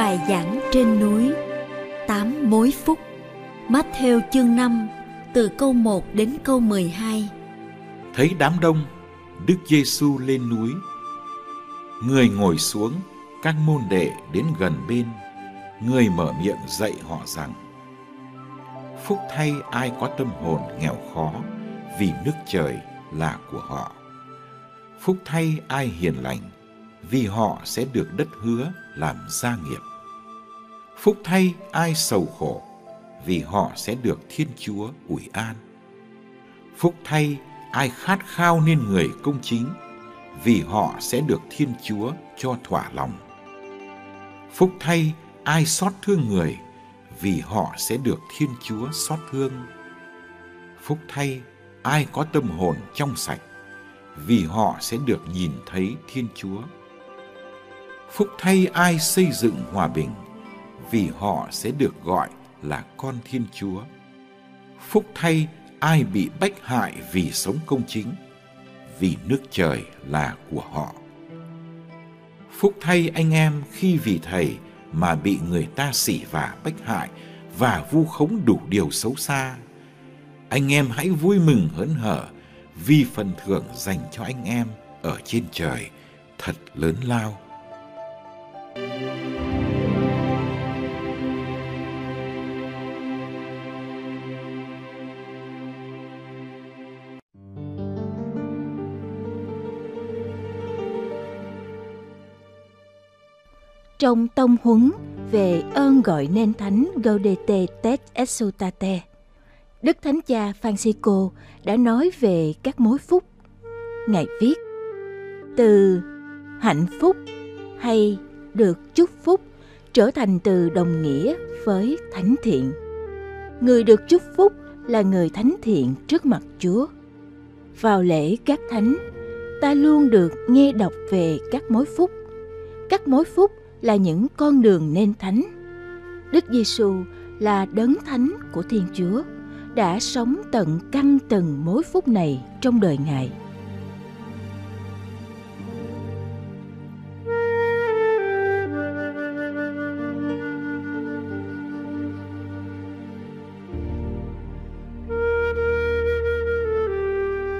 bài giảng trên núi tám mối phúc Matthew chương 5 từ câu 1 đến câu 12 Thấy đám đông, Đức Giêsu lên núi. Người ngồi xuống, các môn đệ đến gần bên. Người mở miệng dạy họ rằng Phúc thay ai có tâm hồn nghèo khó vì nước trời là của họ. Phúc thay ai hiền lành vì họ sẽ được đất hứa làm gia nghiệp. Phúc thay ai sầu khổ, vì họ sẽ được Thiên Chúa ủi an. Phúc thay ai khát khao nên người công chính, vì họ sẽ được Thiên Chúa cho thỏa lòng. Phúc thay ai xót thương người, vì họ sẽ được Thiên Chúa xót thương. Phúc thay ai có tâm hồn trong sạch, vì họ sẽ được nhìn thấy Thiên Chúa. Phúc thay ai xây dựng hòa bình vì họ sẽ được gọi là con Thiên Chúa. Phúc thay ai bị bách hại vì sống công chính, vì nước trời là của họ. Phúc thay anh em khi vì thầy mà bị người ta sỉ vả bách hại và vu khống đủ điều xấu xa. Anh em hãy vui mừng hớn hở vì phần thưởng dành cho anh em ở trên trời thật lớn lao. Trong tông huấn về ơn gọi nên thánh Gaudete Tet Exultate. Đức Thánh Cha Francisco đã nói về các mối phúc. Ngài viết, từ hạnh phúc hay được chúc phúc trở thành từ đồng nghĩa với thánh thiện. Người được chúc phúc là người thánh thiện trước mặt Chúa. Vào lễ các thánh, ta luôn được nghe đọc về các mối phúc. Các mối phúc là những con đường nên thánh. Đức Giêsu là đấng thánh của Thiên Chúa đã sống tận căn từng mối phút này trong đời Ngài.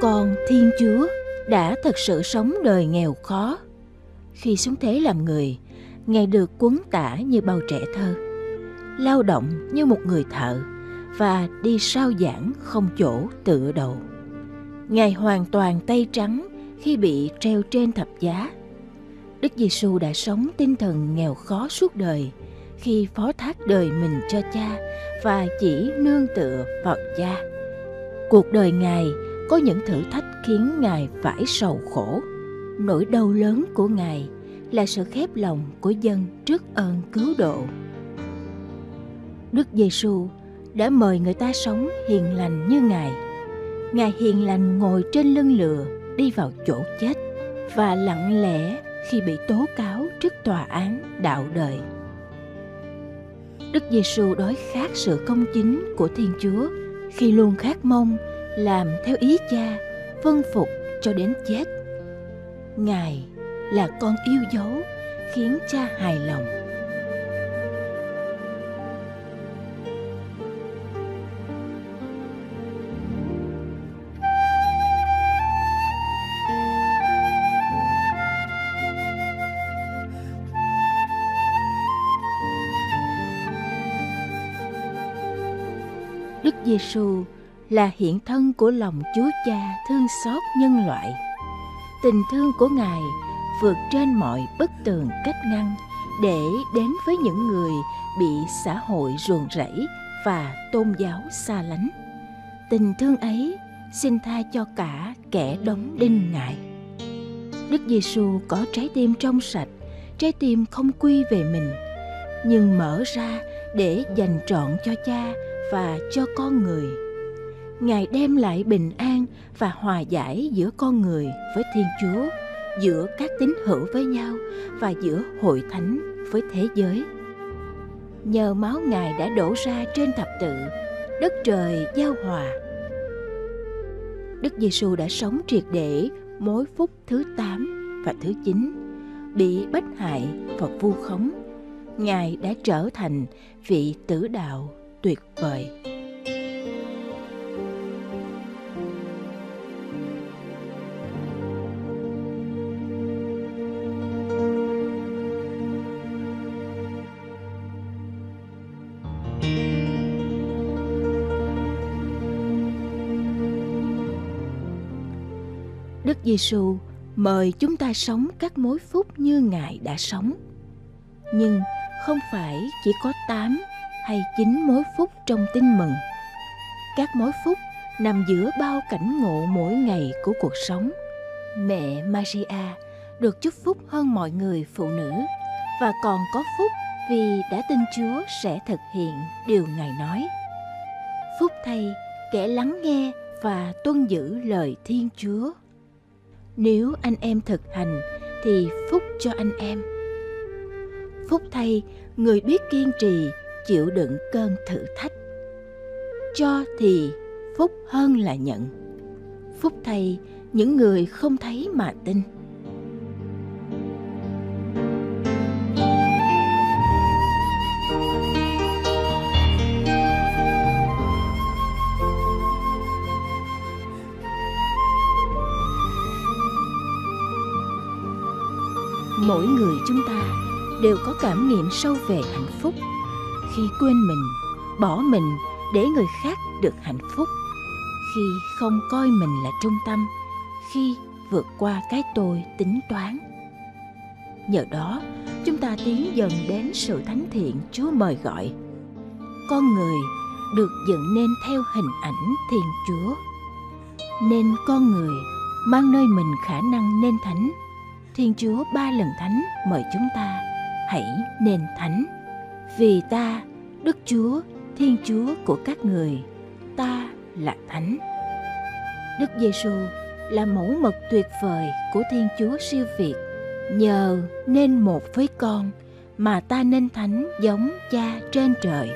Còn Thiên Chúa đã thật sự sống đời nghèo khó. Khi xuống thế làm người, Ngài được cuốn tả như bao trẻ thơ, lao động như một người thợ và đi sao giảng không chỗ tựa đầu. Ngài hoàn toàn tay trắng khi bị treo trên thập giá. Đức Giêsu đã sống tinh thần nghèo khó suốt đời khi phó thác đời mình cho cha và chỉ nương tựa vào cha. Cuộc đời Ngài có những thử thách khiến Ngài phải sầu khổ. Nỗi đau lớn của Ngài là sự khép lòng của dân trước ơn cứu độ. Đức Giêsu đã mời người ta sống hiền lành như Ngài. Ngài hiền lành ngồi trên lưng lừa đi vào chỗ chết và lặng lẽ khi bị tố cáo trước tòa án đạo đời. Đức Giêsu đói khát sự công chính của Thiên Chúa khi luôn khát mong làm theo ý cha, vâng phục cho đến chết. Ngài là con yêu dấu, khiến cha hài lòng Đức Giêsu là hiện thân của lòng Chúa Cha thương xót nhân loại. Tình thương của Ngài vượt trên mọi bức tường cách ngăn để đến với những người bị xã hội ruồng rẫy và tôn giáo xa lánh. Tình thương ấy xin tha cho cả kẻ đóng đinh ngài. Đức Giêsu có trái tim trong sạch, trái tim không quy về mình, nhưng mở ra để dành trọn cho cha và cho con người. Ngài đem lại bình an và hòa giải giữa con người với Thiên Chúa giữa các tín hữu với nhau và giữa hội thánh với thế giới. Nhờ máu Ngài đã đổ ra trên thập tự, đất trời giao hòa. Đức Giêsu đã sống triệt để mối phúc thứ 8 và thứ 9, bị bách hại và vu khống. Ngài đã trở thành vị tử đạo tuyệt vời. Giêsu mời chúng ta sống các mối phúc như Ngài đã sống. Nhưng không phải chỉ có 8 hay 9 mối phúc trong tin mừng. Các mối phúc nằm giữa bao cảnh ngộ mỗi ngày của cuộc sống. Mẹ Maria được chúc phúc hơn mọi người phụ nữ và còn có phúc vì đã tin Chúa sẽ thực hiện điều Ngài nói. Phúc thay kẻ lắng nghe và tuân giữ lời Thiên Chúa. Nếu anh em thực hành, thì phúc cho anh em. Phúc thay, người biết kiên trì, chịu đựng cơn thử thách. Cho thì phúc hơn là nhận. Phúc thay, những người không thấy mà tin. Mỗi người chúng ta đều có cảm nghiệm sâu về hạnh phúc. Khi quên mình, bỏ mình để người khác được hạnh phúc. Khi không coi mình là trung tâm, khi vượt qua cái tôi tính toán. Nhờ đó, chúng ta tiến dần đến sự thánh thiện chúa mời gọi. Con người được dựng nên theo hình ảnh thiên chúa. Nên con người mang nơi mình khả năng nên thánh. Thiên Chúa ba lần thánh mời chúng ta hãy nên thánh. Vì ta, Đức Chúa, Thiên Chúa của các người, ta là thánh. Đức Giêsu là mẫu mực tuyệt vời của Thiên Chúa siêu việt. Nhờ nên một với con mà ta nên thánh giống cha trên trời.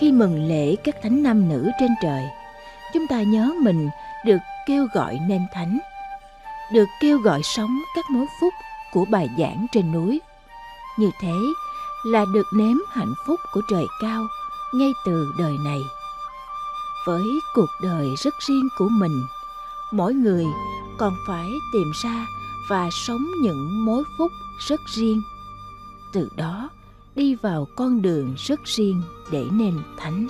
Khi mừng lễ các thánh nam nữ trên trời, chúng ta nhớ mình được kêu gọi nên thánh, được kêu gọi sống các mối phúc của bài giảng trên núi. Như thế là được nếm hạnh phúc của trời cao ngay từ đời này. Với cuộc đời rất riêng của mình, mỗi người còn phải tìm ra và sống những mối phúc rất riêng. Từ đó đi vào con đường rất riêng để nên thánh.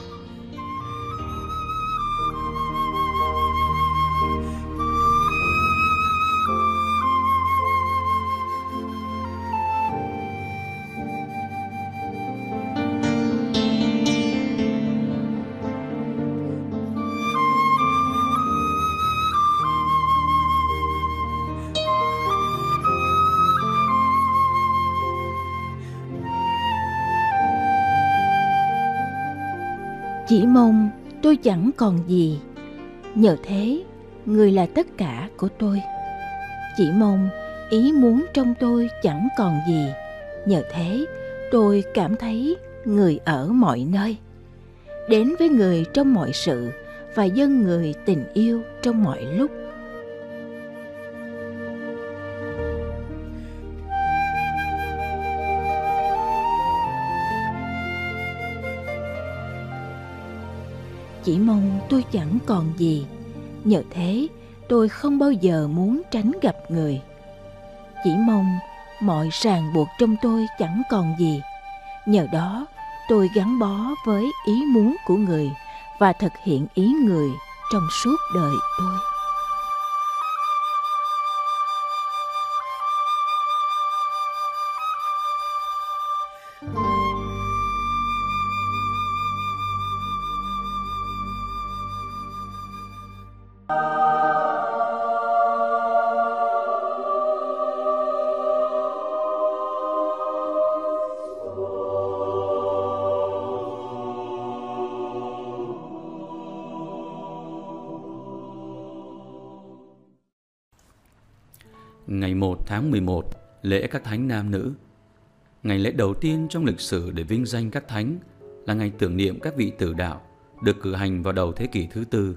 Chỉ mong tôi chẳng còn gì. Nhờ thế, người là tất cả của tôi. Chỉ mong ý muốn trong tôi chẳng còn gì. Nhờ thế, tôi cảm thấy người ở mọi nơi. Đến với người trong mọi sự và dân người tình yêu trong mọi lúc. Chỉ mong tôi chẳng còn gì. Nhờ thế, tôi không bao giờ muốn tránh gặp người. Chỉ mong mọi ràng buộc trong tôi chẳng còn gì. Nhờ đó, tôi gắn bó với ý muốn của người và thực hiện ý người trong suốt đời tôi. Tháng 11, lễ các thánh nam nữ. Ngày lễ đầu tiên trong lịch sử để vinh danh các thánh là ngày tưởng niệm các vị tử đạo, được cử hành vào đầu thế kỷ thứ tư.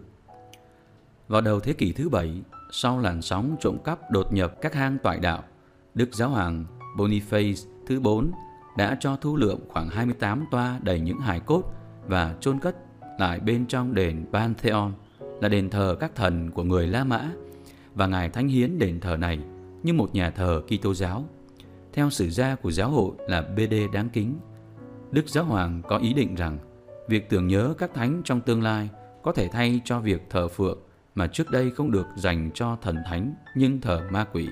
Vào đầu thế kỷ thứ bảy, sau làn sóng trộm cắp đột nhập các hang toại đạo, Đức Giáo hoàng Boniface thứ 4 đã cho thu lượm khoảng 28 toa đầy những hài cốt và chôn cất lại bên trong đền Pantheon là đền thờ các thần của người La Mã và Ngài thánh hiến đền thờ này như một nhà thờ Kitô giáo. Theo sử gia của giáo hội là BD đáng kính, Đức Giáo Hoàng có ý định rằng việc tưởng nhớ các thánh trong tương lai có thể thay cho việc thờ phượng mà trước đây không được dành cho thần thánh nhưng thờ ma quỷ.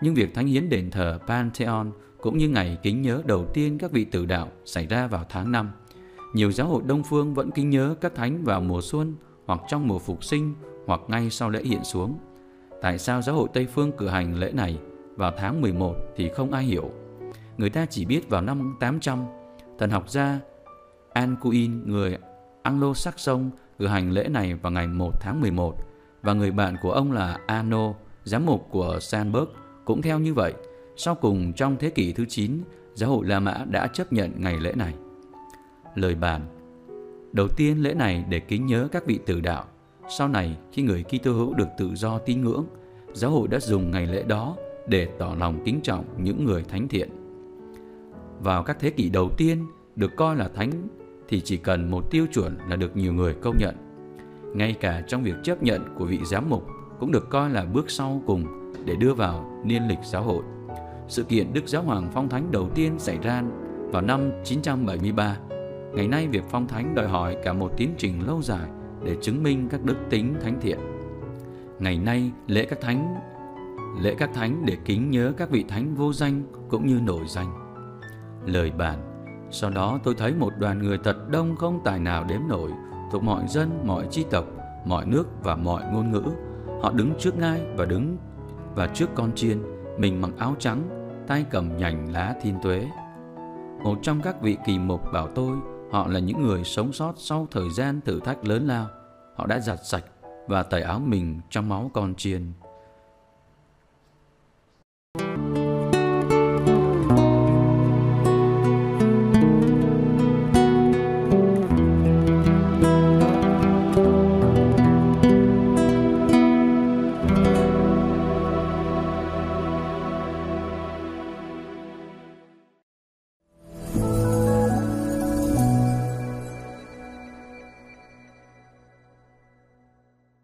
Nhưng việc thánh hiến đền thờ Pantheon cũng như ngày kính nhớ đầu tiên các vị tử đạo xảy ra vào tháng 5. Nhiều giáo hội Đông Phương vẫn kính nhớ các thánh vào mùa xuân hoặc trong mùa phục sinh hoặc ngay sau lễ hiện xuống. Tại sao giáo hội Tây Phương cử hành lễ này vào tháng 11 thì không ai hiểu. Người ta chỉ biết vào năm 800, thần học gia Ancuin người Anglo-Saxon cử hành lễ này vào ngày 1 tháng 11 và người bạn của ông là Ano, giám mục của Sandberg cũng theo như vậy. Sau cùng trong thế kỷ thứ 9, giáo hội La Mã đã chấp nhận ngày lễ này. Lời bàn Đầu tiên lễ này để kính nhớ các vị tử đạo. Sau này khi người Kitô hữu được tự do tín ngưỡng, giáo hội đã dùng ngày lễ đó để tỏ lòng kính trọng những người thánh thiện. Vào các thế kỷ đầu tiên, được coi là thánh thì chỉ cần một tiêu chuẩn là được nhiều người công nhận. Ngay cả trong việc chấp nhận của vị giám mục cũng được coi là bước sau cùng để đưa vào niên lịch giáo hội. Sự kiện Đức Giáo Hoàng Phong Thánh đầu tiên xảy ra vào năm 973. Ngày nay việc phong thánh đòi hỏi cả một tiến trình lâu dài để chứng minh các đức tính thánh thiện. Ngày nay, lễ các thánh lễ các thánh để kính nhớ các vị thánh vô danh cũng như nổi danh. Lời bản Sau đó tôi thấy một đoàn người thật đông không tài nào đếm nổi thuộc mọi dân, mọi chi tộc, mọi nước và mọi ngôn ngữ. Họ đứng trước ngai và đứng và trước con chiên, mình mặc áo trắng, tay cầm nhành lá thiên tuế. Một trong các vị kỳ mục bảo tôi họ là những người sống sót sau thời gian thử thách lớn lao. Họ đã giặt sạch và tẩy áo mình trong máu con chiên.